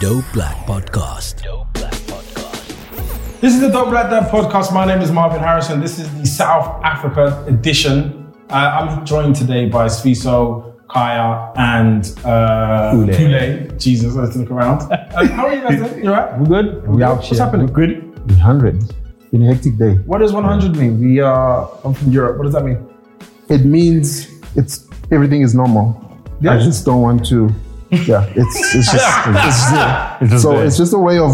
Dope Black Podcast. This is the Dope Black Dad podcast. My name is Marvyn Harrison. This is the South Africa edition. Uh, I'm joined today by Sviso, Kaya, and uh, Kule. Kule. Jesus, let's look around. Um, how are you guys doing? You alright? We're good. We out What's here. happening? We're good. 100. Been a hectic day. What does 100 mean? We are. I'm from Europe. What does that mean? It means it's everything is normal. Yeah. I just don't want to. Yeah, it's it's just it's, just- so it's just a way of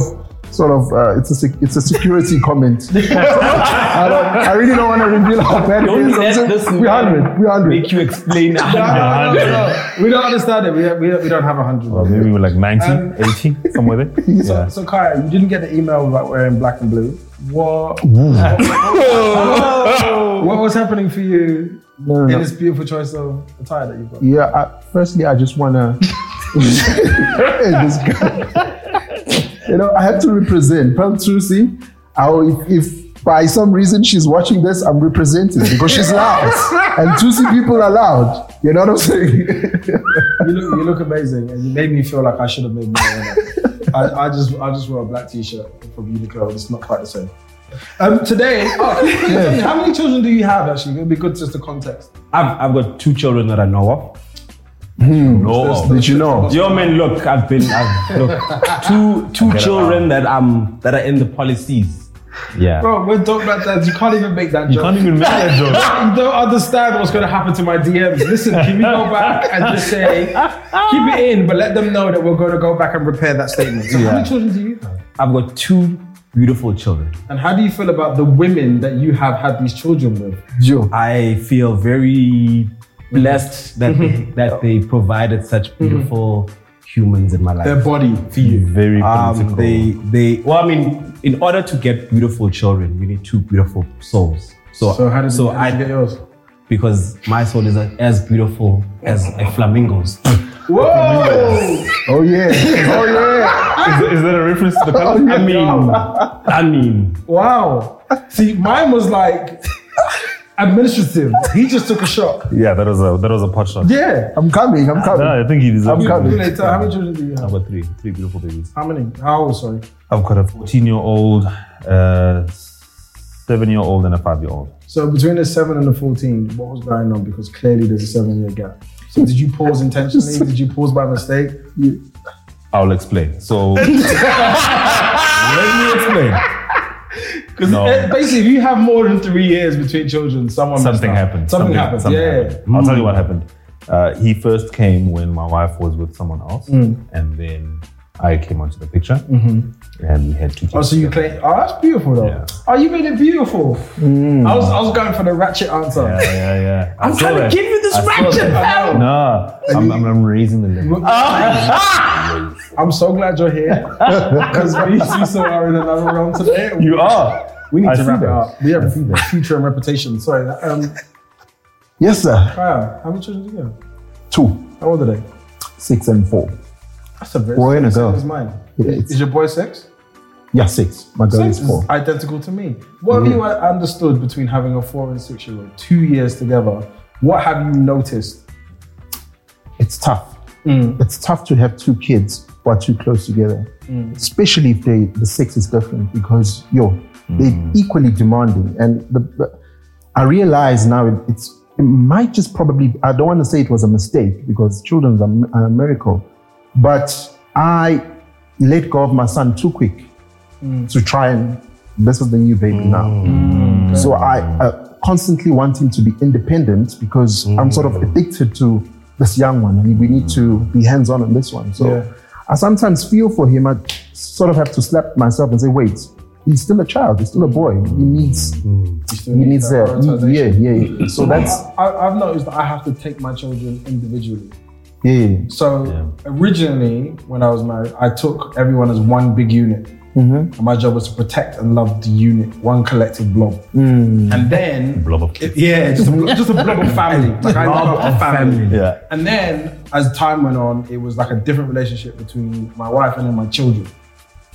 sort of uh, it's a sec- it's a security comment. I, don't, I really don't want to reveal how bad it Don't is. I'm let this We're hundred. We're hundred. Make you explain No, no, no, no. We don't understand it. We, we, we don't have 100. Or maybe we're like 90, Um, 80, somewhere there. So, Yeah. so Kaya, you didn't get the email about wearing black and blue. What? what was happening for you No, no, in no. this beautiful choice of attire that you've got? Yeah. I, firstly, I just wanna. this guy. You know, I have to represent. Pearl Thusi. If, if by some reason she's watching this, I'm representing because she's loud. and Tusi people are loud. You know what I'm saying? You look, you look amazing, and you made me feel like I should have made more than that. I, I just, I just wore a black T-shirt from Uniqlo. It's not quite the same. Um, today, oh, can you tell me, how many children do you have? Actually, it'd be good just the context. I've, I've got two children that I know of. No. Did you know? Yo, man, look, I've been, I've, look, two two children that um that are in the policies. Yeah. Bro, we're dope like that. You can't even make that You joke. can't even make that joke. You don't understand what's going to happen to my DMs. Listen, can we go back and just say, keep it in, but let them know that we're going to go back and repair that statement. So, how many children do you have? I've got two beautiful children. And how do you feel about the women that you have had these children with? Joe. I feel very blessed that they, that they provided such beautiful humans in my life. Their body you. Very um, they they well, I mean, in order to get beautiful children, you need two beautiful souls. So So, how did, so I you get yours? because my soul is as beautiful as a flamingo's. Whoa! Oh yeah. Oh yeah. is, is that a reference to the color? I mean, I mean, Wow. See, mine was like administrative. He just took a shot. Yeah, that was a that was a pot shot. Yeah. I'm coming. I'm coming. No, I think he deserves I'm it. coming. Later, how many children do you have? I've got three, three beautiful babies. How many? How old, sorry? I've got a 14 year old, uh, seven year old, and a five year old. So between the seven and the fourteen, what was going on? Because clearly there's a seven-year gap. So did you pause intentionally? did you pause by mistake? You... I'll explain. So let me explain. Because No. basically, if you have more than three years between children, someone Something up. happened. Something, happened. something yeah. happened. I'll tell you what happened. Uh, he first came when my wife was with someone else, Mm. and then I came onto the picture, and we had two kids. Oh, so you claim? Oh, that's beautiful though. Yeah. Oh, you made it beautiful. I was, I was going for the ratchet answer. Yeah, yeah, yeah. I I'm saw trying to give you this I ratchet, pal. No, I'm, I'm, I'm raising the level. I'm so glad you're here because we Cecil are in another room today. You are. We need I to wrap it that. up. We have future and reputation. Sorry. Um, Yes, sir. Kaya, how many children do you have? Two, How old are they? six, and four. That's a very Boy and a girl. Is mine. Yeah, Is your boy six? Yeah, six. My girl Six is four. is identical to me. What have you understood between having a four and six year old? Two years together. What have you noticed? It's tough. Mm. It's tough to have two kids who are too close together, Mm. especially if they the sex is different because yo, they're mm. equally demanding. And the, the- I realize now it, it's it might just probably I don't want to say it was a mistake because children are, are a miracle, but I let go of my son too quick mm. to try and this is the new baby now. Mm. So I uh, constantly want him to be independent because I'm sort of addicted to this young one. I mean, we need to be hands on on this one. So Yeah. I sometimes feel for him. I sort of have to slap myself and say, wait, he's still a child. He's still a boy. He needs, mm. he needs that uh, that. prioritization. Yeah, yeah. So that's, I, I've noticed that I have to take my children individually. yeah. So originally, when I was married, I took everyone as one big unit. Mm-hmm. And my job was to protect and love the unit, one collective blob. Mm. And then, Blob of kids. yeah, just a, blo- just a blob of family. Like I love a family. Yeah. And then, as time went on, it was like a different relationship between my wife and then my children.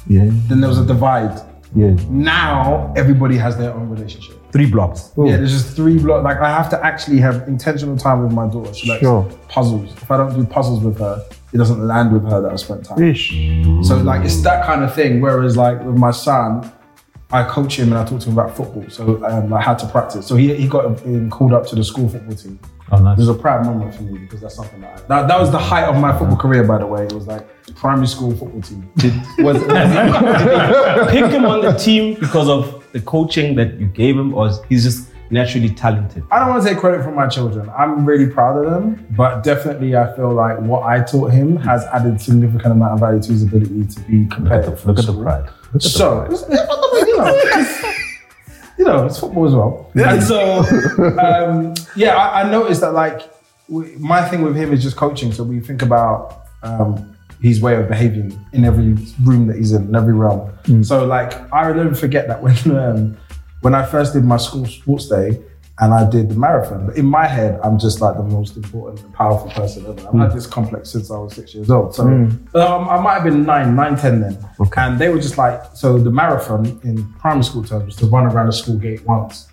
Yeah. Then there was a divide. Yeah. Now everybody has their own relationship. Three blocks. Yeah, there's just three blocks. Like I have to actually have intentional time with my daughter. She likes Sure. puzzles. If I don't do puzzles with her, it doesn't land with her that I spent time. Ish. So like it's that kind of thing. Whereas like with my son, I coach him and I talk to him about football. So um, I had to practice. So he, he got um, called up to the school football team. Oh, nice. It was a proud moment for me because that's something that I, that, that was the height of my football career. By the way, it was like primary school football team. Did, was, was he, did they pick him on the team because of the coaching that you gave him, or he's just naturally talented? I don't want to take credit for my children. I'm really proud of them, but definitely I feel like what I taught him has added significant amount of value to his ability to be competitive. Look at the for pride. school. So, you know, it's, you know, it's football as well. And so, um, yeah, I, I noticed that like we, my thing with him is just coaching. So we think about um, his way of behaving in every room that he's in, in every realm. So like I will never forget that when um, when I first did my school sports day and I did the marathon. But in my head, I'm just like the most important and powerful person ever. I've had this complex since I was six years old. So um, I might have been nine, nine, ten then. Okay. And they were just like, so the marathon in primary school terms was to run around the school gate once.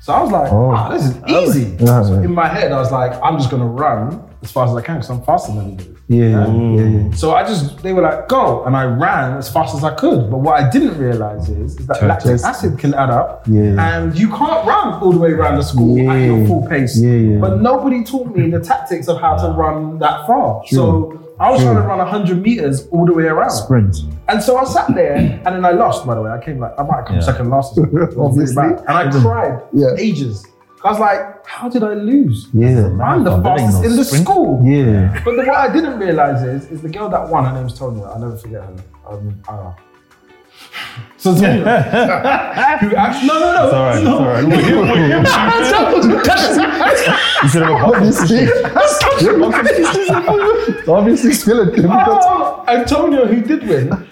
So I was like, Oh. ah, this is easy. Yeah, So in my head, I was like, I'm just gonna run as fast as I can because I'm faster than everybody. Yeah, yeah, yeah. So I just, they were like, go. And I ran as fast as I could. But what I didn't realize is, is that lactic Yes. acid can add up. Yeah. And you can't run all the way around the school at your full pace. Yeah, yeah. But nobody taught me the tactics of how to run that far. True. So I was trying to run 100 meters all the way around. Sprint. And so I sat there and then I lost, by the way. I came like, I might have come Yeah. second last. It was really Obviously. And I cried Yeah. ages. I was like, how did I lose? Yeah. I'm the fastest in the sprint. school. Yeah. But the, what I didn't realize is, is the girl that won. Her name's Tonya. I'll never forget her. Um, uh, so Tonya, who actually no no no It's all right. no. It's all right. You should have Obviously. Obviously, still a difficult. Oh, Antonio, who did win,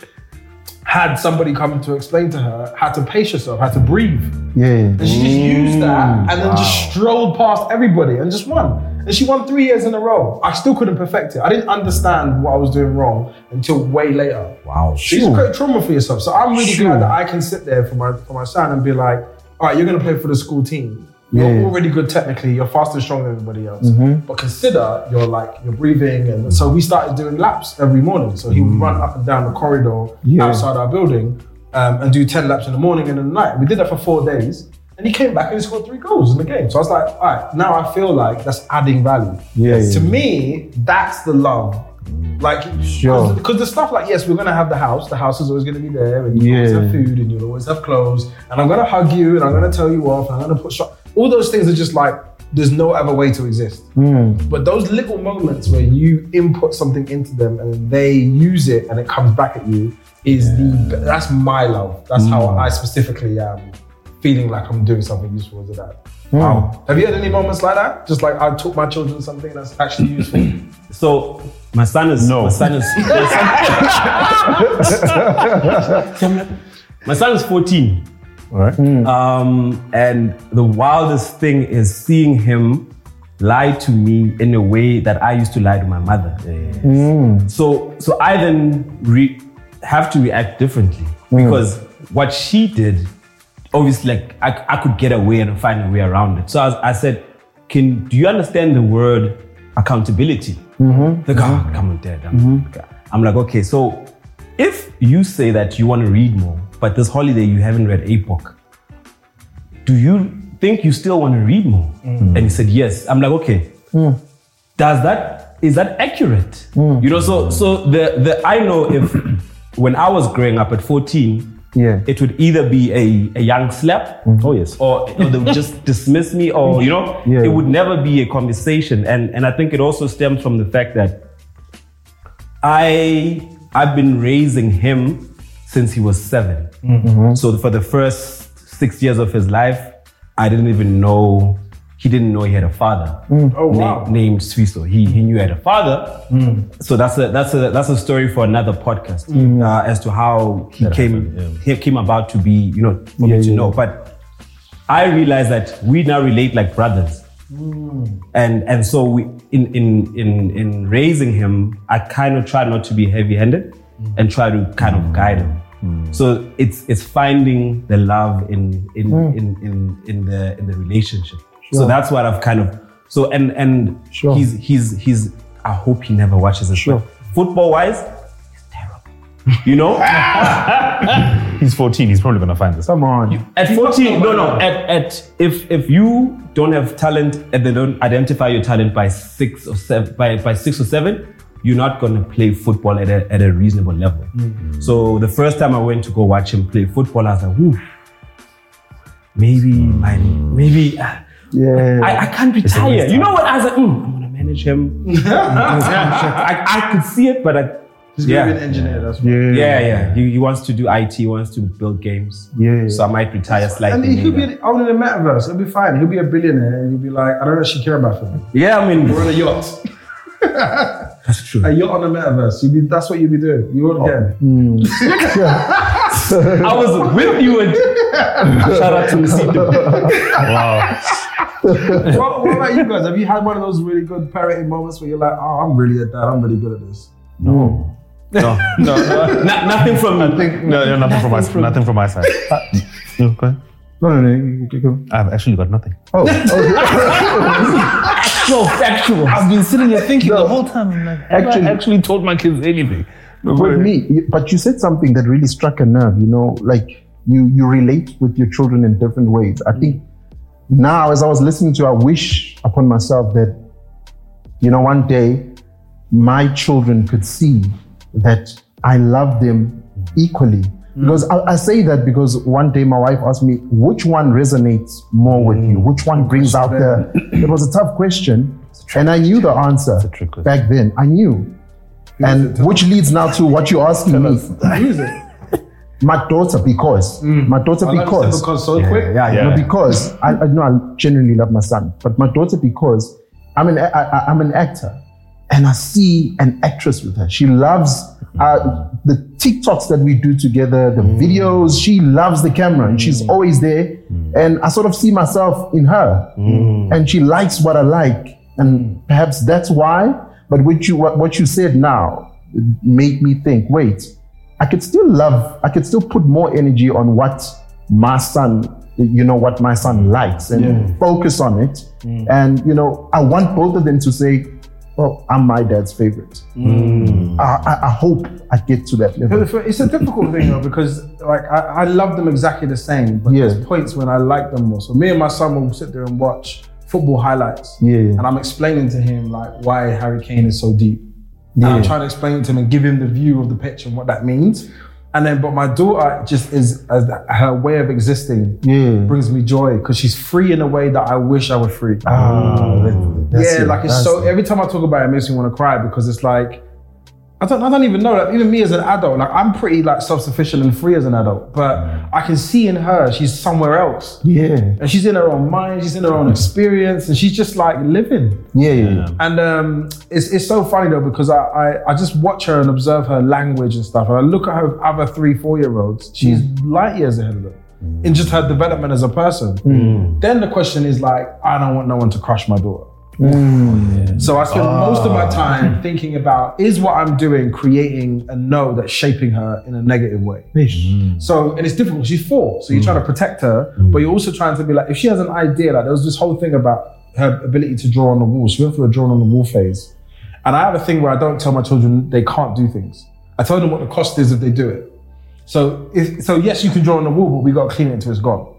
had somebody come to explain to her how to pace yourself, how to breathe. Yeah. And she just used that and then just strolled past everybody and just won. And she won three years in a row. I still couldn't perfect it. I didn't understand what I was doing wrong until way later. Wow. You just create trauma for yourself. So I'm really Sure. glad that I can sit there for my for my son and be like, all right, you're gonna play for the school team. You're Yeah. already good technically, you're faster and stronger than everybody else. Mm-hmm. But consider you're like you're breathing and so we started doing laps every morning. So he would run up and down the corridor. Yeah. outside our building um, and do 10 laps in the morning and in the night. We did that for four days. And he came back and he scored three goals in the game. So I was like, all right, now I feel like that's adding value. Yeah, yeah. To me, that's the love. Like, Sure. because the stuff like, yes, we're gonna have the house. The house is always gonna be there, and you always have food, and you'll always have clothes. And I'm gonna hug you, and I'm gonna tell you off, and I'm gonna put shot. All those things are just like there's no other way to exist. Hmm. But those little moments where you input something into them and they use it and it comes back at you is the that's my love. That's how hmm. I specifically am feeling like I'm doing something useful as a dad. Hmm. Wow. Have you had any moments like that? Just like I taught my children something that's actually useful. So my son is No. my son is my son is 14. All right. Mm. Um, and the wildest thing is seeing him lie to me in a way that I used to lie to my mother. Mm. So, so I then re- have to react differently mm. because what she did, obviously, like I, I could get away and find a way around it. So I, I said, "Can do you understand the word accountability?" Mm-hmm. Like, oh, mm-hmm. come on, dad. I'm, mm-hmm. I'm like, okay, so if you say that you want to read more, but this holiday you haven't read a book, do you think you still want to read more? Mm. And he said, yes. I'm like, okay, mm. does that, is that accurate? Mm. You know, so, so the, the, I know if when I was growing up at 14, Yeah. it would either be a, a young slap, mm-hmm. Oh, yes. or, or they would just dismiss me, or you know, Yeah. it would never be a conversation. And and I think it also stems from the fact that I I've been raising him since he was 7 mm-hmm. So for the first six years of his life, I didn't even know he didn't know he had a father mm. Oh wow. na- named Swiso. He he knew he had a father. Mm. So that's a that's a that's a story for another podcast mm. uh, as to how he That came happened, yeah. he came about to be you know for Yeah, me to yeah. know. But I realized that we now relate like brothers. And and so we in in in in raising him, I kind of try not to be heavy-handed and try to kind of guide him. Mm. So it's it's finding the love in in mm. in, in in the in the relationship. So that's what I've kind of so and and Sure. he's he's he's I hope he never watches this. Sure. Football wise, he's terrible. You know? He's 14. He's probably gonna find this. Come on. You, At 14, no, no. At, at if if you don't have talent and they don't identify your talent by six or seven by, by six or seven, you're not gonna play football at a at a reasonable level. So the first time I went to go watch him play football, I was like, Whew, maybe my maybe uh, Yeah. I, I can't retire. You know what? I was like, mm, I'm gonna manage him. I, I could see it, but I, He's gonna be an engineer. That's right. yeah. yeah, yeah. He, he wants to do IT, he wants to build games. Yeah. So I might retire slightly. And he could later. be owning the metaverse. It'll be fine. He'll be a billionaire, and you'll be like, I don't actually care about him. Yeah, I mean, We're on a yacht. that's true. A yacht on the metaverse. You be that's what you'd be doing. You would again. I was with you and shout out to Msito. Wow. what, what about you guys? Have you had one of those really good parenting moments where you're like, oh, I'm really at that. I'm really good at this. No. No, no, no. No- nothing from I think no, no nothing, from my from- nothing from my side. Uh, no, go ahead. No, no, no. you- you go. I've actually got nothing. Oh, okay. Actual factual. I've been sitting here thinking the whole time. I'm like, have Actually- I actually told my kids anything? with me, but you said something that really struck a nerve. You know, like you you relate with your children in different ways. I think now, as I was listening to, I wish upon myself that you know one day my children could see that I love them equally. Because I, I say that because one day my wife asked me, which one resonates more with you? Which one brings out the. It was a tough question. And I knew the answer a trick question. back then. I knew. And which leads now to what you're asking me. Who is it? My daughter, because. My daughter, I like to say because. because so Yeah, quick. yeah, yeah. No, because I, I know I genuinely love my son, but my daughter because I'm an I, I- I'm an actor, and I see an actress with her. She loves uh, the TikToks that we do together, the mm. videos. She loves the camera, and she's mm. always there. Mm. And I sort of see myself in her, and she likes what I like, and perhaps that's why. But what you what, what you said now made me think. Wait, I could still love, I could still put more energy on what my son, you know, what my son likes and focus on it. And, you know, I want both of them to say, well, I'm my dad's favorite. Hmm. I, I, I hope I get to that level. But It's a difficult thing though because like I, I love them exactly the same, but Yeah. there's points when I like them more. So me and my son will sit there and watch football highlights, Yeah. and I'm explaining to him like why Harry Kane is so deep. And I'm Yeah. trying to explain it to him and give him the view of the pitch and what that means. And then, but my daughter just is as her way of existing Yeah. brings me joy because she's free in a way that I wish I were free. Ah, yeah, it, like it's so. it. Every time I talk about it, it makes me want to cry because it's like I don't. I don't even know. Like even me as an adult, like I'm pretty like self sufficient and free as an adult, but I can see in her she's somewhere else, Yeah. and she's in her own mind, she's in her own experience, and she's just like living. Yeah. yeah. And um, it's, it's so funny though because I, I, I just watch her and observe her language and stuff. And I look at her other three, four year olds, she's light years ahead of them in just her development as a person. Then the question is like, I don't want no one to crush my daughter. Mm. So I spend ah. most of my time thinking about is what I'm doing creating a no that's shaping her in a negative way. So, and it's difficult. She's four, so you're mm. trying to protect her, mm. but you're also trying to be like, if she has an idea, like there was this whole thing about her ability to draw on the wall. She went through a drawing on the wall phase. And I have a thing where I don't tell my children they can't do things. I tell them what the cost is if they do it. So, if, so yes, you can draw on the wall, but we got to clean it until it's gone.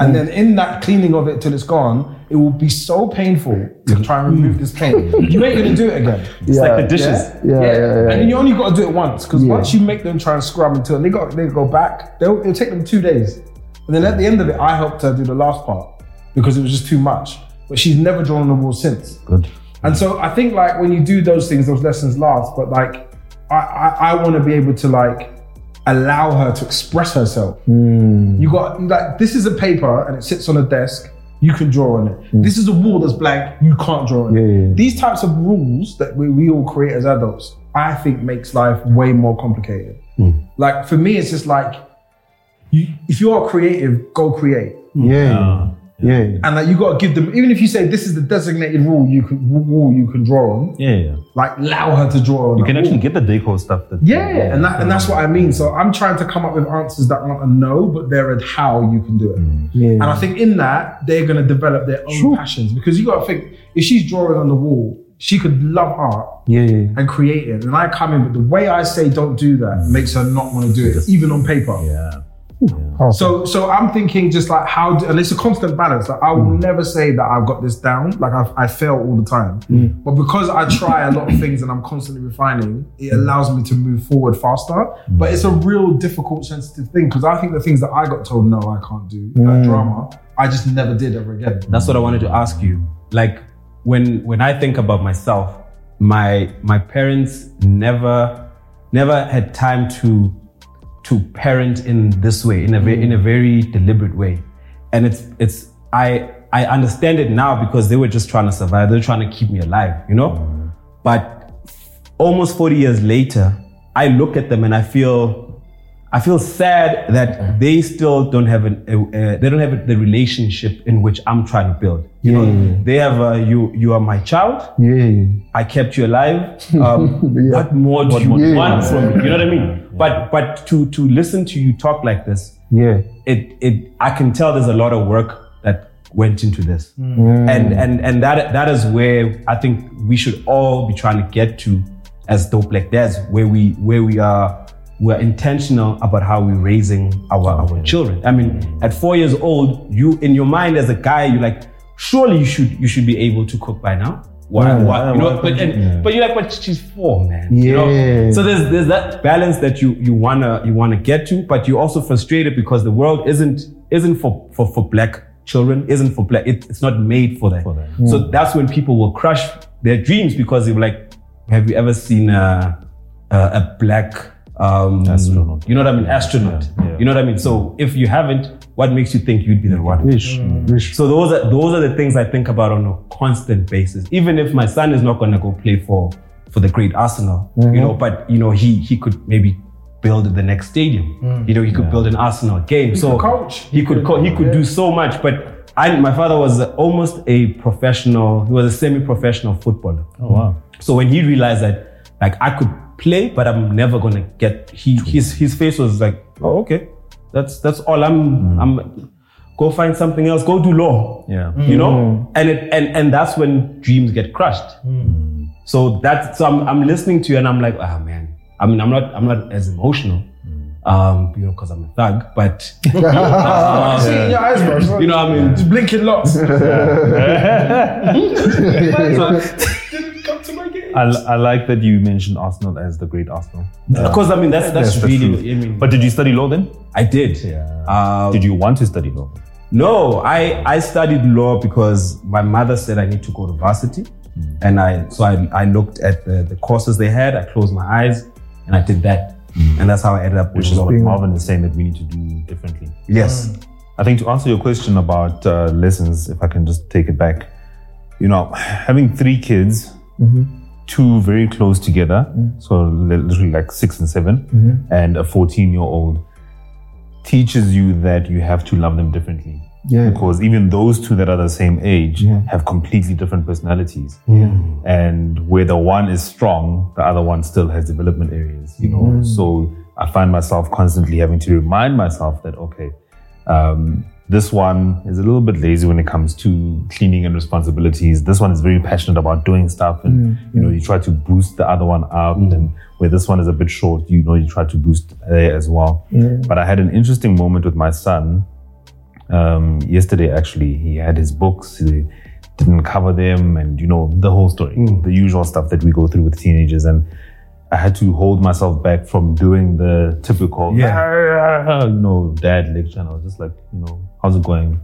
And then in that cleaning of it till it's gone, it will be so painful to try and remove this paint. You ain't gonna do it again. It's like the dishes. Yeah, yeah, yeah. And then you only got to do it once because Yeah. once you make them try and scrub until they got they go back, they'll, it'll take them two days. And then at the end of it, I helped her do the last part because it was just too much. But she's never drawn on the wall since. Good. And so I think like when you do those things, those lessons last. But like I I, I want to be able to like allow her to express herself. You got like this is a paper and it sits on a desk. You can draw on it. This is a wall that's blank. You can't draw on it. Yeah, yeah. These types of rules that we, we all create as adults, I think makes life way more complicated. Like for me, it's just like you, if you are creative, go create. Yeah. Uh, Yeah. and that you got to give them. Even if you say this is the designated rule, you can wall you can draw on. Yeah, yeah. Like allow her to draw on. You can wall. actually get the decor stuff. That Yeah, and that and that's what I mean. So I'm trying to come up with answers that aren't a no, but they're a how you can do it. Mm. Yeah. And I think in that they're going to develop their own passions because you got to think if she's drawing on the wall, she could love art Yeah. yeah. and create it. And I come in, but the way I say don't do that mm. makes her not want to do it, even on paper. Yeah. Oh. So, so I'm thinking just like how, do, and it's a constant balance. Like I will mm. never say that I've got this down. Like I, I fail all the time, mm. but because I try a lot of things and I'm constantly refining, it mm. allows me to move forward faster. But it's a real difficult, sensitive thing because I think the things that I got told no, I can't do that drama. I just never did ever again. That's what I wanted to ask you. Like when when I think about myself, my my parents never never had time to to parent in this way, in a very in a mm. very deliberate way. And it's it's I I understand it now because they were just trying to survive. They're trying to keep me alive, you know? Mm. But almost 40 years later, I look at them and I feel I feel sad that mm. they still don't have an, a, a, they don't have the relationship in which I'm trying to build. You know, they have a, you you are my child. Yeah. yeah. I kept you alive. Um, Yeah. What more do you more you want? from me? You know what I mean? But but to to listen to you talk like this, Yeah. it it I can tell there's a lot of work that went into this, Mm. and and and that that is where I think we should all be trying to get to as dope black dads, where we where we are we're intentional about how we're raising our our children. I mean, at four years old, you in your mind as a guy, you're like, surely you should you should be able to cook by now. Why? Yeah. why you know, but and, but you're like, but she's four, man. You know? Yeah. So there's there's that balance that you you wanna you wanna get to, but you're also frustrated because the world isn't isn't for for, for black children, isn't for black. It, it's not made for that. For that. So that's when people will crush their dreams because they're like, have you ever seen a a, a black um, Astronaut. You know what I mean? Astronaut. Yeah, yeah. You know what I mean? So if you haven't, what makes you think you'd be the one? Wish. Mm. Wish. So those are those are the things I think about on a constant basis. Even if my son is not going to go play for for the great Arsenal, you mm-hmm. know, but you know he he could maybe build the next stadium. Mm. You know, he could build an Arsenal game. so could coach. He could co- he could do so much. But I my father was almost a professional. He was a semi-professional footballer. Oh wow. So when he realized that, like, I could play, but I'm never gonna get. He his his face was like, oh okay, that's that's all. I'm mm. I'm go find something else. Go do law. Yeah. You know, mm. and it and and that's when dreams get crushed. Mm. So that's so I'm I'm listening to you and I'm like, ah man. I mean, I'm not I'm not as emotional, um, you know, because I'm a thug, but I um, see it in your eyes, bro. So you know, what I mean, just blinking lots. I, I like that you mentioned Arsenal as the great Arsenal. because I mean that's that's, That's really. I mean, But did you study law then? I did. Yeah. Uh, Did you want to study law? No, I, I studied law because my mother said I need to go to varsity. And I so I, I looked at the, the courses they had, I closed my eyes and I did that. And that's how I ended up with Which is law. what Marvyn is saying that we need to do differently. Yes. I think to answer your question about uh, lessons, if I can just take it back, you know, having three kids, two very close together, mm-hmm. so literally like six and 7 mm-hmm. and a 14 year old, teaches you that you have to love them differently. Yeah. Because even those two that are the same age Yeah. have completely different personalities. Yeah. And where the one is strong, the other one still has development areas, you know. Mm-hmm. So I find myself constantly having to remind myself that, okay, um, this one is a little bit lazy when it comes to cleaning and responsibilities. This one is very passionate about doing stuff, and mm, you know, you try to boost the other one up. Mm. And where this one is a bit short, you know, you try to boost there as well. But I had an interesting moment with my son um, yesterday. Actually, he had his books. He didn't cover them, and you know the whole story, mm. the usual stuff that we go through with teenagers. And I had to hold myself back from doing the typical, Yeah. Ah, ah, you know, dad lecture. And I was just like, you know, how's it going?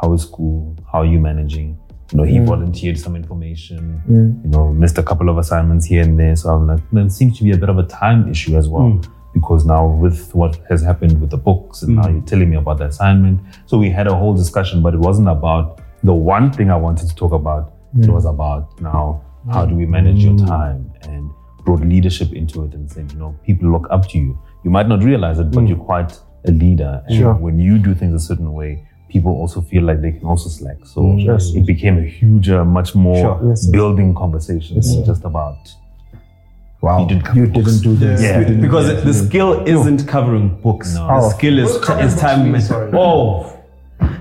How is school? How are you managing? You know, he mm. volunteered some information, you know, missed a couple of assignments here and there. So I'm like, there seems to be a bit of a time issue as well. Mm. Because now with what has happened with the books and now mm. you're telling me about the assignment. So we had a whole discussion, but it wasn't about the one thing I wanted to talk about. It was about now, how do we manage your time and brought leadership into it and said, you know, people look up to you. You might not realize it, but hmm. you're quite a leader. And Sure. when you do things a certain way, people also feel like they can also slack. So hmm. Yes. it became a huger, uh, much more Sure. Yes, yes. building conversation. It's just about Wow. you didn't cover You didn't do this. Yeah. You didn't because do the this. skill isn't covering books. No. Oh. The Oh. skill is, is time. Sorry. Oh,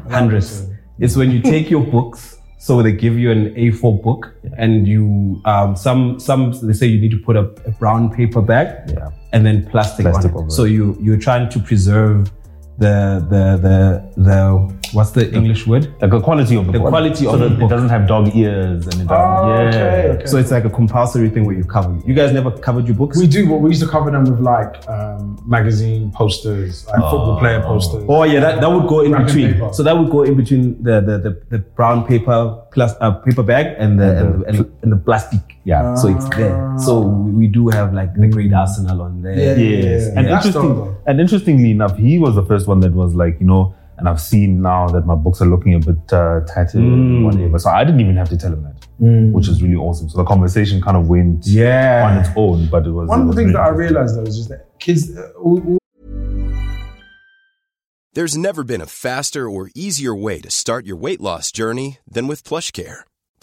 hundreds. It's when you take your books. So they give you an A4 book, and you um, some some they say you need to put a, a brown paper bag, Yeah. and then plastic, Plastic on it. it. So you you're trying to preserve the the the the what's the English word? Like the quality of the, The book. quality so of the that book. it doesn't have dog ears and it doesn't. Oh, yeah. okay, okay. So it's like a compulsory thing where you cover. You guys never covered your books? We do, but we used to cover them with like um, magazine posters, like football player posters. Oh yeah, that, that would go in Wrapping between. paper. So that would go in between the the, the, the brown paper plus uh, paper bag and the and, the, and, the- and the plastic. Yeah. So it's there. So we we do have like the great arsenal on there. Yeah, yeah, Yes. yeah. And That's interesting, and interestingly enough, he was the first one that was like, you know, and I've seen now that my books are looking a bit uh, tattered, Mm. whatever. So I didn't even have to tell him that, which is really awesome. So the conversation kind of went Yeah. on its own, but it was One of the was things that I realized though is just that kids, uh, all, all There's never been a faster or easier way to start your weight loss journey than with PlushCare.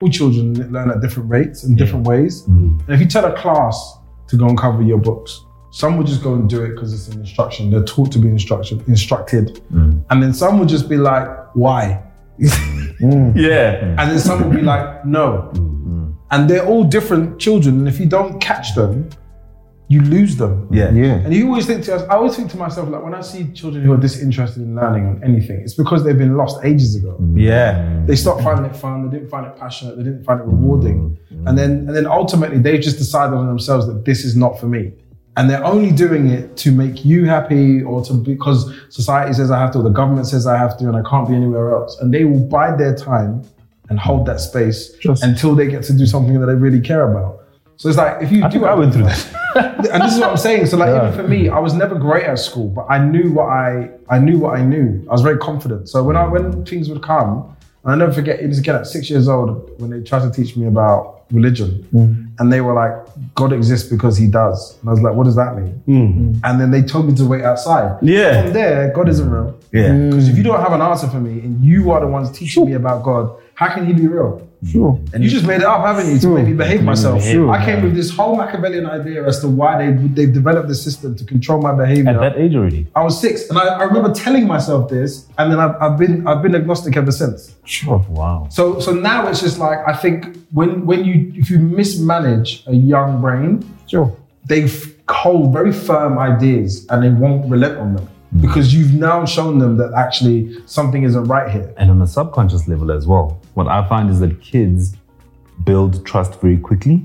All children learn at different rates and different ways. Mm. And if you tell a class to go and cover your books, some will just go and do it because it's an instruction. They're taught to be instruction, instructed. Mm. And then some will just be like, why? Mm. Yeah. And then some will be like, no. And they're all different children. And if you don't catch them, you lose them. Yeah. Yeah. And you always think to us, I always think to myself, like when I see children who are disinterested in learning on anything, it's because they've been lost ages ago. Mm. Yeah. They stopped finding it fun. They didn't find it passionate. They didn't find it rewarding. Mm. Mm. And then, and then ultimately, they just decided on themselves that this is not for me. And they're only doing it to make you happy, or to because society says I have to, or the government says I have to, and I can't be anywhere else. And they will bide their time and hold that space Just- until they get to do something that they really care about. So it's like if you I do, I went through that. and this is what I'm saying. So like even for me, I was never great at school, but I knew what I I knew what I knew. I was very confident. So when I when things would come, and I never forget it was again at six years old when they tried to teach me about religion, mm. and they were like, God exists because He does, and I was like, what does that mean? Mm. And then they told me to wait outside. Yeah. From there, God isn't real. Yeah. Because if you don't have an answer for me, and you are the ones teaching me about God, how can He be real? Sure. And you just made it up, haven't you, to make me behave myself? behave, I came with this whole Machiavellian idea as to why they they've developed the system to control my behavior. At that age already. I was six, and I, I remember telling myself this, and then I've, I've been I've been agnostic ever since. Sure. Wow. So so now it's just like I think when when you if you mismanage a young brain, Sure. they hold very firm ideas and they won't relent on them hmm. because you've now shown them that actually something isn't right here. And on a subconscious level as well, what I find is that kids build trust very quickly,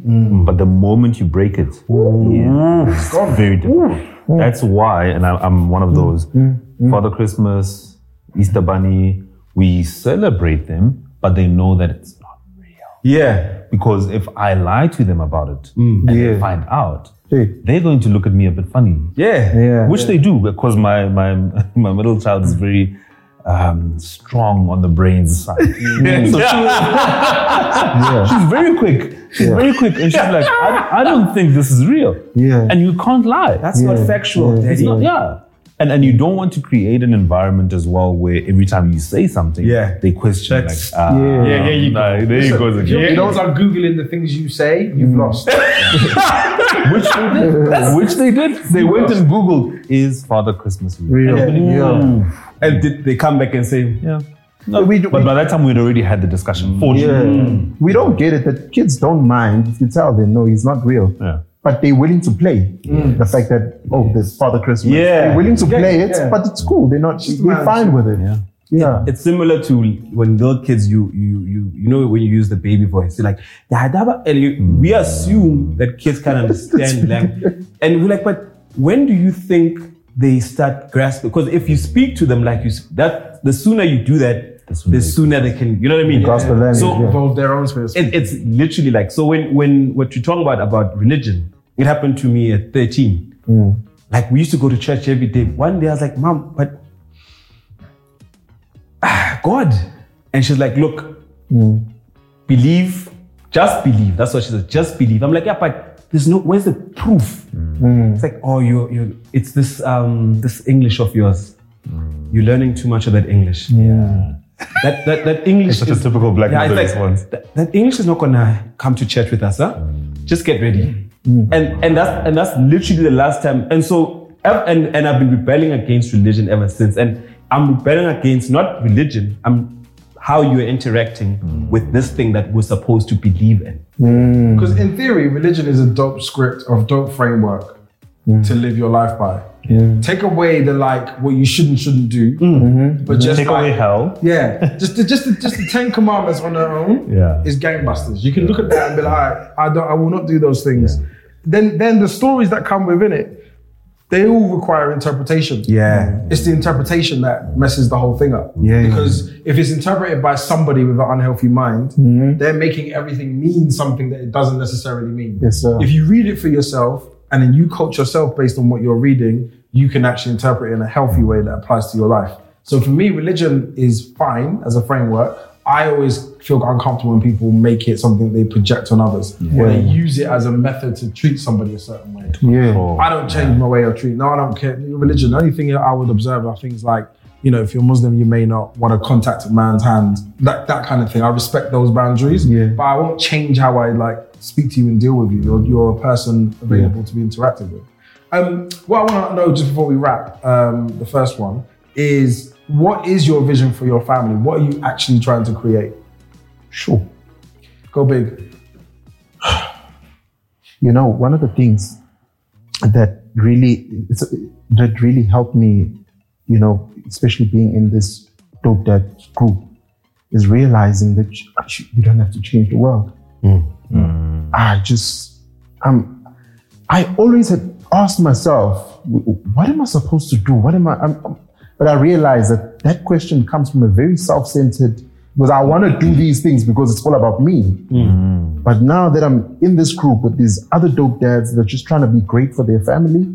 but the moment you break it, yeah, it's very difficult. That's why, and I, I'm one of those. Father Christmas, Easter Bunny, we celebrate them, but they know that it's not real. Yeah. Because if I lie to them about it and they find out, Hey. they're going to look at me a bit funny. Yeah. Yeah. Which they do because my my my middle child is very um, strong on the brains side. So she- she's very quick. She's very quick, and she's like, I, I don't think this is real. Yeah. And you can't lie. That's not factual, Yeah. It's Daddy. not, yeah. And and you don't want to create an environment as well where every time you say something, Yeah. they question like, That's- ah, Yeah. Yeah, there you go. nah, there you go again. you know, as I'm googling the things you say, you've lost. Which they did. Which they did. They went and Googled, is Father Christmas real? Real. And Yeah. And did they come back and say, Yeah. No, we, do- But we- by that time, we'd already had the discussion. yeah, Fortunately. we don't get it that kids don't mind if you tell them no, he's not real. Yeah. But they're willing to play mm. the fact that oh, there's Father Christmas. Yeah. they're willing to play it, yeah. but it's cool. They're not. They're fine with it. Yeah. Yeah. It's similar to when little kids, you you you you know when you use the baby voice, you're like, "Da, da, and you, we mm. assume that kids can understand language, and we're like, but when do you think they start grasping? Because if you speak to them like you, s- that the sooner you do that, the sooner sooner, they- they can, you know what I mean? grasp the language, So yeah. Their own space. it, it's literally like so when when what you're talking about about religion it happened to me at 13 hmm. like we used to go to church every day. One day i was like mom but ah, god. And she's like look hmm. believe just believe. That's what she said just believe. I'm like yeah but there's no where's the proof? Hmm. It's like oh you're you're it's this um this english of yours. You're learning too much of that english. Yeah. that that, that english It's such a typical black yeah, it's like, response. That, that English is not gonna come to church with us, huh? Just get ready. Mm. And and that's and that's literally the last time. And so and and I've been rebelling against religion ever since. And I'm rebelling against not religion. I'm how you're interacting mm. with this thing that we're supposed to believe in. Mm. Because in theory, religion is a dope script of dope framework to live your life by. Take away the like what you should and shouldn't do, mm-hmm. but mm-hmm. just Take like, away hell. Yeah, just the, just the, just the Ten Commandments on their own Yeah. is gangbusters. You can look at that and be like, "All right, I don't, I will not do those things. Then then the stories that come within it, they all require interpretation. Yeah. It's the interpretation that messes the whole thing up. Yeah, yeah. Because if it's interpreted by somebody with an unhealthy mind, mm-hmm. they're making everything mean something that it doesn't necessarily mean. Yes, sir. If you read it for yourself and then you coach yourself based on what you're reading, you can actually interpret it in a healthy way that applies to your life. So for me, religion is fine as a framework. I always feel uncomfortable when people make it something they project on others, or they use it as a method to treat somebody a certain way. Yeah. I don't change my way of treating. No, I don't care. Religion. The only thing I would observe are things like, you know, if you're Muslim, you may not want to contact a man's hand. That that kind of thing. I respect those boundaries. Yeah. But I won't change how I like speak to you and deal with you. You're, you're a person available to be interacted with. Um, what I want to know just before we wrap, um, the first one is what is your vision for your family? What are you actually trying to create? Sure. Go big. You know, one of the things that really that really helped me, you know, especially being in this dope dad group, is realizing that you- you don't have to change the world. I just, um, I always had asked myself, what am I supposed to do? What am I? I'm- but I realized that that question comes from a very self-centered. Because I want to do these things because it's all about me. Mm. But now that I'm in this group with these other dope dads that are just trying to be great for their family,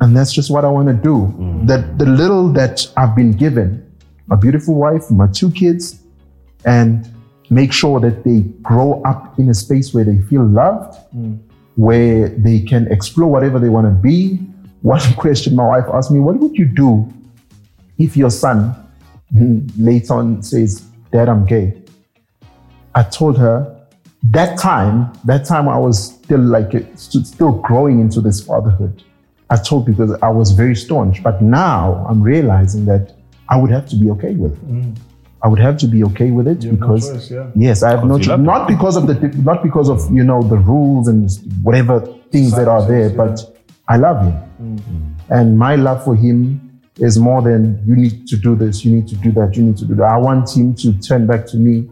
and that's just what I want to do. Mm. That the little that I've been given, my beautiful wife, my two kids, and make sure that they grow up in a space where they feel loved, mm. where they can explore whatever they want to be. One question my wife asked me, What would you do if your son later on says, Dad, I'm gay? I told her that time, that time I was still like, still growing into this fatherhood. I told because I was very staunch, but now I'm realizing that I would have to be okay with it. Mm. I would have to be okay with it have no because choice, yeah. yes, I have no choice. Not because of the not because of you know the rules and whatever things that are there, but I love him, mm. and my love for him is more than you need to do this, you need to do that, you need to do that. I want him to turn back to me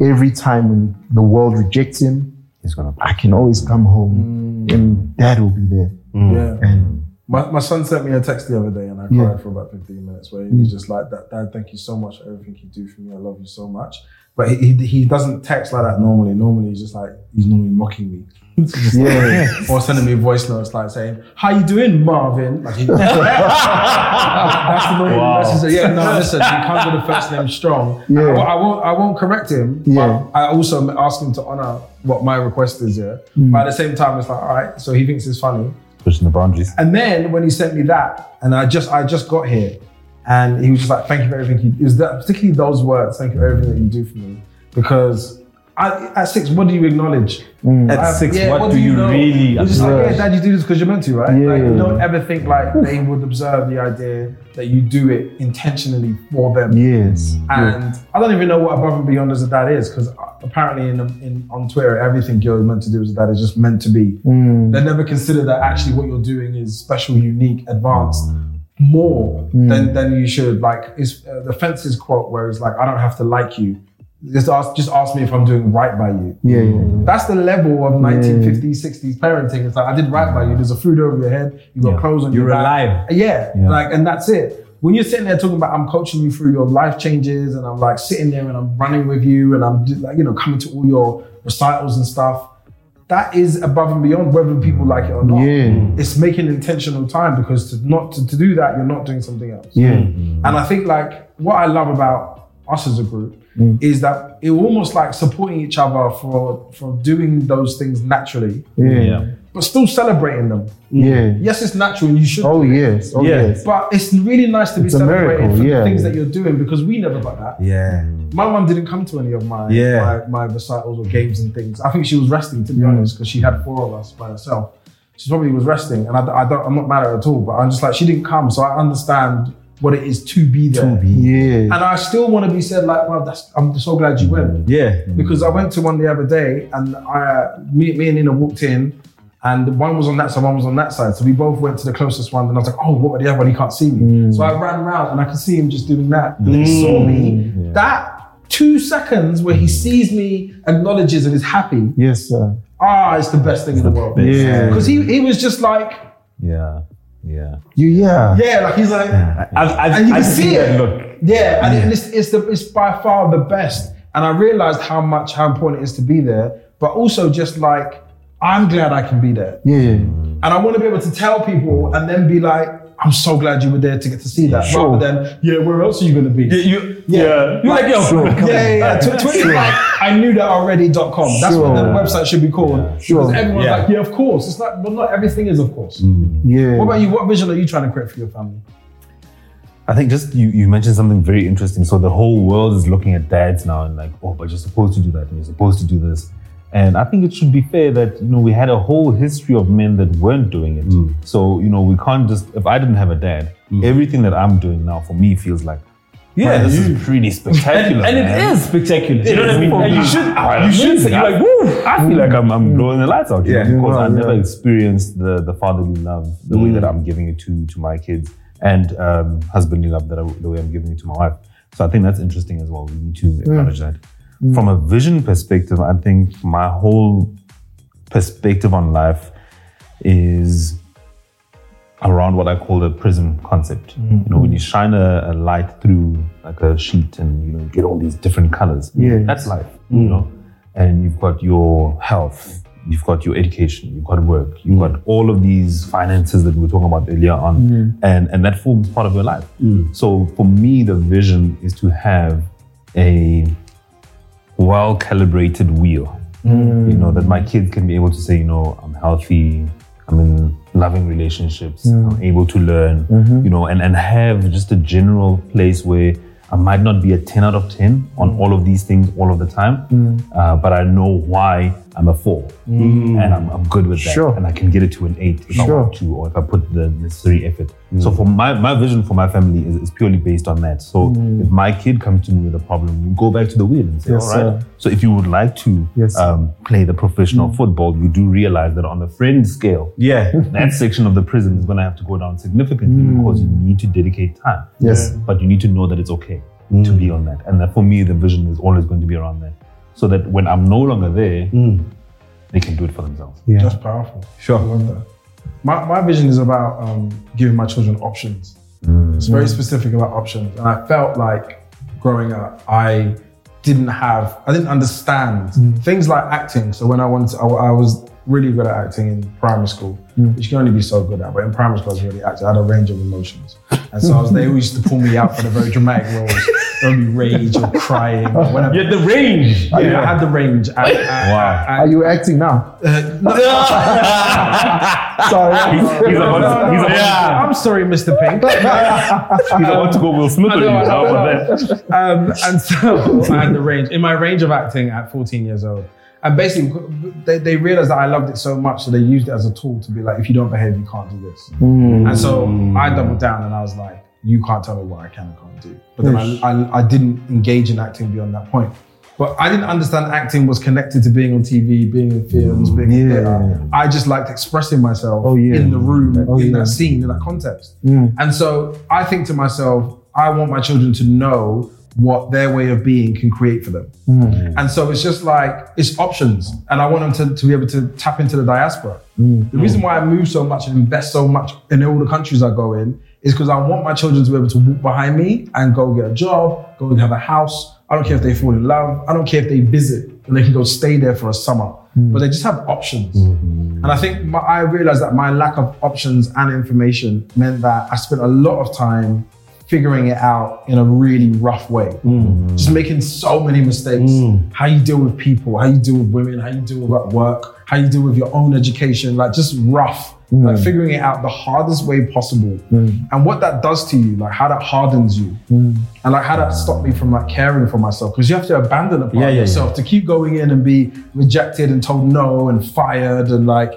every time when the world rejects him. He's gonna. I can always come home, mm. and Dad will be there. Mm. Yeah. And My, my son sent me a text the other day and I Yeah. cried for about 15 minutes where he was mm. just like, Dad, Dad, thank you so much for everything you do for me. I love you so much. But he, he, he doesn't text like that normally. Normally he's just like, he's normally mocking me. Yeah, or sending me voice notes like saying, how you doing, Marvyn? Like he, that's the normal Wow. message. Yeah, no, listen, he comes with the first name strong. Yeah. I, I won't, I won't correct him. Yeah. But I also ask him to honor what my request is, yeah. Mm. But at the same time, it's like, all right, so he thinks it's funny. Pushing the boundaries. And then when he sent me that, and I just I just got here, and he was just like, "Thank you for everything." He, is that particularly those words. Thank you for everything that you do for me, because At, at six, what do you acknowledge? At Uh, six, yeah, what, do you, know? really You're just like, Yeah. yeah, dad, you do this because you're meant to, right? Yeah. Like, you don't ever think like they would observe the idea that you do it intentionally for them. Yes. And I don't even know what above and beyond as a dad is because apparently in, in on Twitter, everything you're meant to do as a dad is just meant to be. Mm. They never consider that actually what you're doing is special, unique, advanced, more than, than you should. Like it's uh, the fences quote where it's like, I don't have to like you. Just ask, just ask me if I'm doing right by you. Yeah, yeah, yeah. That's the level of 1950s, 60s parenting. It's like I did right by you. There's a food over your head. You got clothes on You're your back. alive. Yeah, Yeah. like, and that's it. When you're sitting there talking about, I'm coaching you through your life changes, and I'm like sitting there and I'm running with you, and I'm like, you know, coming to all your recitals and stuff. That is above and beyond whether people like it or not. Yeah. Mm. It's making intentional time because to not to, to do that, you're not doing something else. Yeah. And I think like what I love about us as a group is that it almost like supporting each other for for doing those things naturally, Yeah. Yeah. but still celebrating them. Yeah. Yes, it's natural and you should. Oh do yes. Oh Yeah. yes. But it's really nice to be It's celebrated miracle, for yeah. the things that you're doing because we never got that. Yeah. My mum didn't come to any of my, Yeah. my my recitals or games and things. I think she was resting, to be Mm. honest, because she had four of us by herself. She probably was resting, and I, I don't, I'm not mad at her at all. But I'm just like she didn't come, so I understand what it is to be there. Yeah. And I still want to be said like, well, that's, I'm so glad you went Yeah. because I went to one the other day and I, me, me and Nina walked in and one was on that side, one was on that side. So we both went to the closest one and I was like, oh, what about the other one? He can't see me. So I ran around and I could see him just doing that. And he saw me. That two seconds where he sees me, acknowledges and is happy. Yes, sir. Ah, it's the best thing in the world. Yeah. Because he, he was just like, Yeah. Yeah. You yeah. yeah, like he's like, I've, I've, and you I've can seen see that it. look. Yeah, and it's, it's the it's by far the best. And I realized how much how important it is to be there, but also just like I'm glad I can be there, Yeah. yeah. and I want to be able to tell people and then be like, I'm so glad you were there to get to see that, Sure. rather than yeah, where else are you going to be? You, you, yeah. You're like, yo, Sure. Yeah, yeah, yeah. Tw- Twitter, like, I knew that already.com. That's what the website should be called. Sure. Because everyone's Yeah. like, yeah, of course. It's like, but not everything is, of course. Mm. Yeah. What about you? What vision are you trying to create for your family? I think just you, you mentioned something very interesting. So the whole world is looking at dads now and like, oh, but you're supposed to do that and you're supposed to do this. And I think it should be fair that you know we had a whole history of men that weren't doing it. Mm. So you know we can't just if I didn't have a dad, mm. everything that I'm doing now for me feels like Yeah, this you- is pretty spectacular. and it is spectacular. You know what I mean? You should, you should, amazing. you're like, woo. I feel like I'm, I'm mm. blowing the lights out, you Yeah. know, because I never yeah. experienced the the fatherly love the way that I'm giving it to to my kids and um, husbandly love that I, the way I'm giving it to my wife. So I think that's interesting as well. We need to acknowledge that. Mm. From a vision perspective, I think my whole perspective on life is around what I call the prism concept. Mm. You know, when you shine a, a light through like a sheet and you know get all these different colors. Yeah. That's life. Mm. You know, and you've got your health, you've got your education, you've got work, you've got all of these finances that we were talking about earlier on, and and that forms part of your life. So for me, the vision is to have a well calibrated wheel. Mm. You know, that my kids can be able to say, you know, I'm healthy, I'm in loving relationships, mm. I'm able to learn, mm-hmm. you know, and, and have just a general place where I might not be a 10 out of 10 on mm. all of these things all of the time, uh, but I know why I'm a four mm. and I'm, I'm good with that. Sure. And I can get it to an eight if I want to, or if I put the necessary effort. So mm. for my, my vision for my family is, is purely based on that. So mm. if my kid comes to me with a problem, we go back to the wheel and say, Yes, all right. sir. So if you would like to Yes, um, play the professional football, you do realize that on the friend scale, Yeah. that section of the prism is going to have to go down significantly because you need to dedicate time. Yes. But you need to know that it's okay to be on that. And that for me, the vision is always going to be around that. So that when I'm no longer there, hmm. they can do it for themselves. Yeah. That's powerful. Sure. I love that. My, my vision is about um, giving my children options. Hmm. It's very specific about options. And I felt like growing up, I didn't have, I didn't understand hmm. things like acting. So when I wanted to, I, I was really good at acting in primary school, which you can only be so good at. But in primary school, I was really acting. I had a range of emotions. And so I was, they always used to pull me out for the very dramatic roles. there'll be rage or crying or whatever. You're at the range. Yeah, I had the range. And, and- Wow. Are you acting now? No. Sorry. He's about, he's, about, Yeah. I'm sorry, Mr. Pink. he's about to go Will Smith I on you. know, I know, about I know. that? um, and so I had the range in my range of acting at 14 years old. And basically, they, they realized that I loved it so much, so they used it as a tool to be like, if you don't behave, you can't do this. Mm. And so I doubled down and I was like, you can't tell me what I can and can't do. But then I, I, I didn't engage in acting beyond that point. But I didn't understand acting was connected to being on TV, being in films, mm. being in Yeah. theatre. I just liked expressing myself Oh, yeah. in the room, Oh, in yeah. that scene, in that context. Mm. And so I think to myself, I want my children to know what their way of being can create for them. Hmm. And so it's just like, it's options. And I want them to, to be able to tap into the diaspora. Hmm. The reason why I move so much and invest so much in all the countries I go in is because I want my children to be able to walk behind me and go get a job, go and have a house. I don't care if they fall in love. I don't care if they visit and they can go stay there for a summer. Hmm. But they just have options. And I think my, I realized that my lack of options and information meant that I spent a lot of time figuring it out in a really rough way. Mm. Just making so many mistakes. Mm. How you deal with people, how you deal with women, how you deal with at work, how you deal with your own education, like just rough. Like mm. figuring it out the hardest way possible. And what that does to you, like how that hardens you. And like how that stopped me from like caring for myself. Because you have to abandon a part Yeah, of yeah, yourself to keep going in and be rejected and told no and fired and like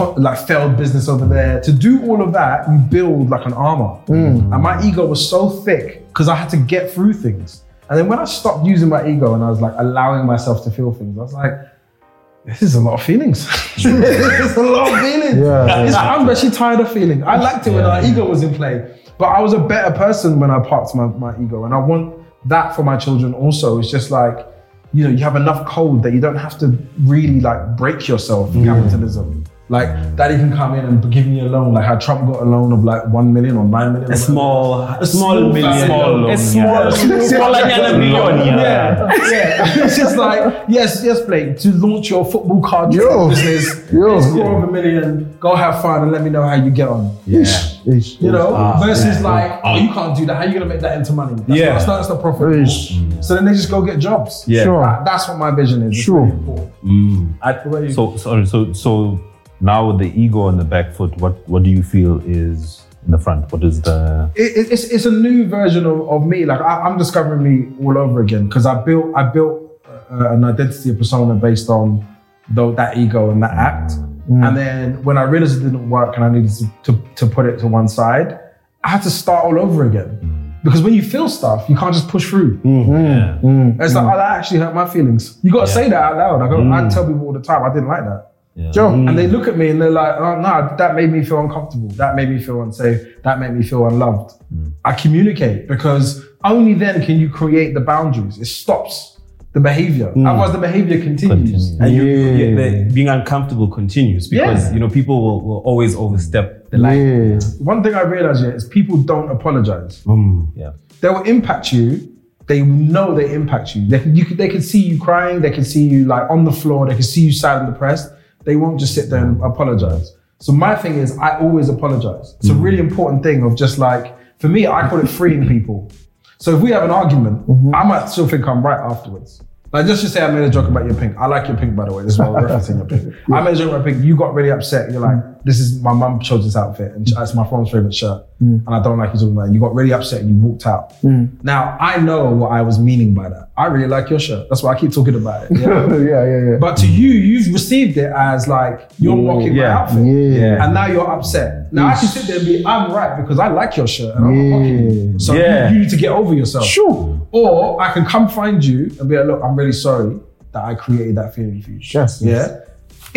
like failed business over there. To do all of that, you build like an armor. Mm. And my ego was so thick because I had to get through things. And then when I stopped using my ego and I was like allowing myself to feel things, I was like, this is a lot of feelings. it's a lot of feelings. Yeah. It's- I'm actually tired of feeling. I liked it when our ego was in play, but I was a better person when I parked my, my ego. And I want that for my children also. It's just like, you know, you have enough code that you don't have to really like break yourself in capitalism. Like daddy can come in and give me a loan, like how Trump got a loan of like one million or nine million. A small, a small small million. small loan, a small, yeah. smaller than a million. Yeah, yeah. it's just like yes, yes, Blake. To launch your football card Yo. business, Yo. score of a million. Go have fun and let me know how you get on. Ish, ish, You know, Ah, versus like, oh, you can't do that. How are you gonna make that into money? That's Yeah. not, that's not, that's profitable. Ish. So then they just go get jobs. Yeah. Sure. That- that's what my vision is. Sure. really important. I, So sorry. So so now with the ego on the back foot, what what do you feel is in the front? What is the It- it- it's, it's a new version of, of me. Like I, I'm discovering me all over again because I built I built uh, an identity, a persona based on though that ego and that act. Mm. And then when I realized it didn't work and I needed to, to, to put it to one side, I had to start all over again. Mm. Because when you feel stuff, you can't just push through. Mm-hmm. yeah. It's like, mm. oh, that actually hurt my feelings. You got to say that out loud. I, go, I tell people all the time, I didn't like that. Yeah. Sure. And they mm. look at me and they're like, oh, no, that made me feel uncomfortable. That made me feel unsafe. That made me feel unloved. Mm. I communicate because only then can you create the boundaries. It stops the behavior. Mm. Otherwise, the behavior continues. Continue. and you, Yeah. you- the, being uncomfortable continues because Yeah. you know people will, will always overstep the line. Yeah. One thing I realize yeah, is people don't apologize. Yeah. They will impact you. They know they impact you. They can, you can, they can see you crying. They can see you like on the floor. They can see you sad and depressed. They won't just sit there and apologize. So my thing is, I always apologize. It's a mm-hmm. really important thing of just like, for me, I call it freeing people. So if we have an argument, mm-hmm. I might still think I'm right afterwards. Like just to say I made a joke about your pink. I like your pink by the way. This is why I'm referencing your pink. I made a joke about pink. You got really upset. You're like, this is my mum chose this outfit and it's my mom's favorite shirt. Mm. And I don't like you talking about it. You got really upset and you walked out. Mm. Now I know what I was meaning by that. I really like your shirt. That's why I keep talking about it. Yeah. yeah, yeah, yeah. but to you, you've received it as like you're mocking yeah. my outfit. Yeah. And now you're upset. Now I can sit there and be, I'm right because I like your shirt and I'm mocking you. So Yeah. you, you need to get over yourself. Sure. Or I can come find you and be like, look, I'm really sorry that I created that feeling for you. Yes, yes. Yeah.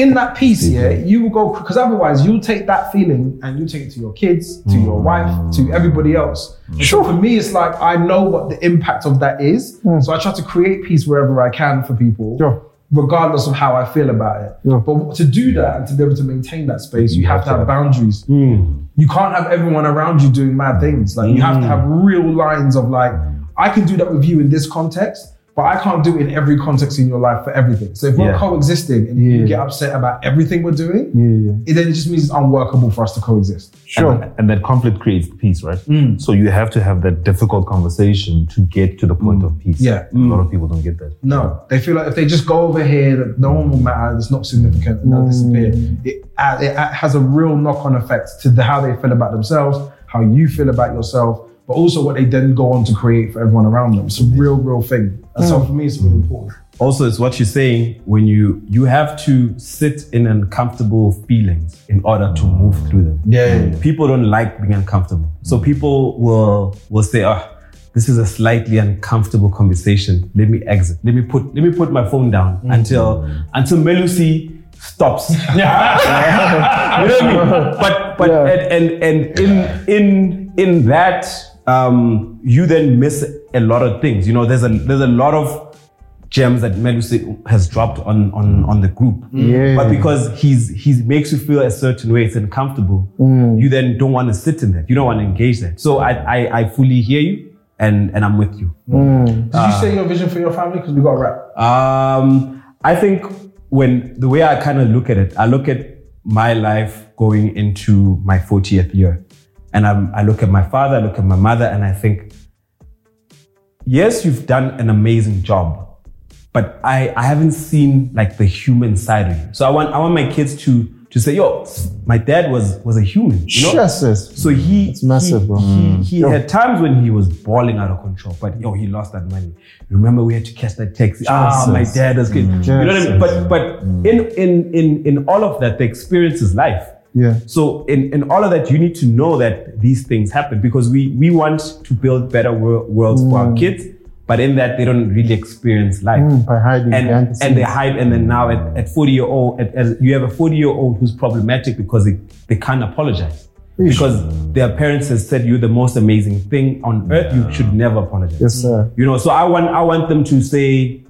In that piece, yeah, you will go because otherwise you'll take that feeling and you take it to your kids, to your mm. wife, to everybody else. And So for me, it's like I know what the impact of that is. Mm. So I try to create peace wherever I can for people. Sure. Regardless of how I feel about it. Yeah. But to do that and to be able to maintain that space, you have to have boundaries. Mm. You can't have everyone around you doing mad things. Like you have to have real lines of like, I can do that with you in this context, but I can't do it in every context in your life for everything. So if we're Yeah. coexisting and you get upset about everything we're doing, Yeah, yeah. it then it just means it's unworkable for us to coexist. Sure. And, and that conflict creates peace, right? Mm. So you have to have that difficult conversation to get to the point of mm. peace. Yeah. A lot mm. of people don't get that. No, they feel like if they just go over here, that no one will matter. It's not significant, and they'll mm. disappear. It, it has a real knock-on effect to the, how they feel about themselves, how you feel about yourself, but also what they then go on to create for everyone around them. It's a real, real thing. And so hmm. for me, it's really important. also it's what you're saying when you you have to sit in uncomfortable feelings in order to move through them Yeah. people don't like being uncomfortable so people will will say oh this is a slightly uncomfortable conversation let me exit let me put let me put my phone down mm. until until Melusi stops you know what I mean? But but Yeah. and, and and in in in that um, you then miss a lot of things. You know, there's a there's a lot of gems that Melusi has dropped on on on the group. Yeah. But because he's he makes you feel a certain way, it's uncomfortable. Mm. You then don't want to sit in that. You don't want to engage that. So I I, I fully hear you and and I'm with you. Did you say your vision for your family? Because we got to wrap. Um, I think when the way I kind of look at it, I look at my life going into my 40th year. And I'm, I look at my father, I look at my mother, and I think, yes, you've done an amazing job, but I, I haven't seen like the human side of you. So I want, I want my kids to, to say, yo, my dad was, was a human. You know? Yes. So he, It's massive, he, bro. he, he had times when he was balling out of control, but yo, he lost that money. Remember, we had to catch that taxi. Ah, my dad is good. You know what I mean? Jesus. But but in in in in all of that, the experience is life. Yeah. So in, in all of that, you need to know that these things happen because we we want to build better wor- worlds for our kids, but in that they don't really experience life. Mm, by hiding and and they hide and then now at, at 40 year old at, at- you have a 40 year old who's problematic because they, they can't apologize. Because their parents have said you're the most amazing thing on earth. You should never apologize. Yes, sir. you know so i want i want them to say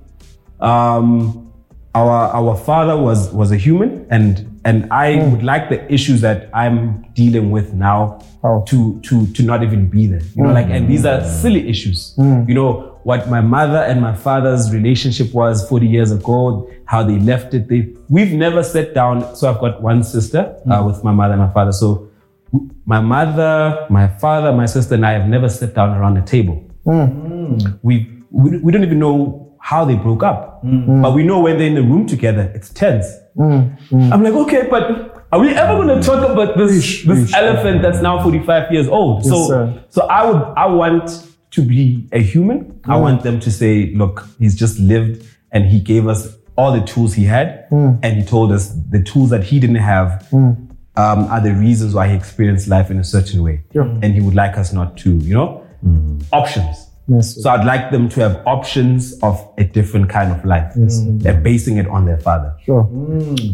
um our our father was was a human and and i Hmm. would like the issues that i'm dealing with now Oh. to to to not even be there. You know hmm. like and these are silly issues. Hmm. You know what my mother and my father's relationship was 40 years ago how they left it they we've never sat down. So i've got one sister uh, hmm. with my mother and my father. So my mother my father my sister and i have never sat down around a table. We, we we don't even know how they broke up, but we know when they're in the room together, it's tense. Mm, mm. I'm like, okay, but are we ever going to talk about this this elephant that's now 45 years old? so sir. so I would I want to be a human. I mm. want them to say, look, he's just lived and he gave us all the tools he had, and he told us the tools that he didn't have. Um, are the reasons why he experienced life in a certain way, and he would like us not to, you know, mm-hmm. options. Yes, So I'd like them to have options of a different kind of life. They're basing it on their father. sure.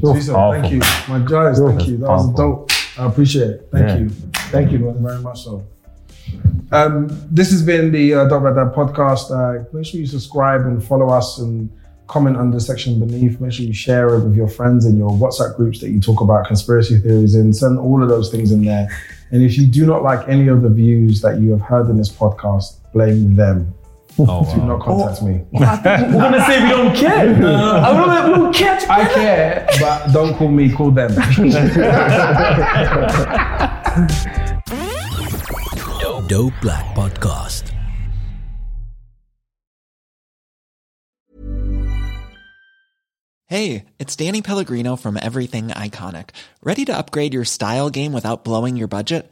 Teresa, thank you. My guys, thank you. That was powerful. dope. I appreciate it. Thank Yeah. you. Thank you very much so. Um, this has been the uh, Dog About That podcast. Uh, make sure you subscribe and follow us and comment on the section beneath. Make sure you share it with your friends and your WhatsApp groups that you talk about conspiracy theories in. Send all of those things in there. And if you do not like any of the views that you have heard in this podcast, blame them. Oh, Do not contact me. Oh, we're gonna say we don't care. Uh, I don't, we don't care. I care, but don't call me, call them. Dope Black Podcast. Hey, it's Danny Pellegrino from Everything Iconic. Ready to upgrade your style game without blowing your budget?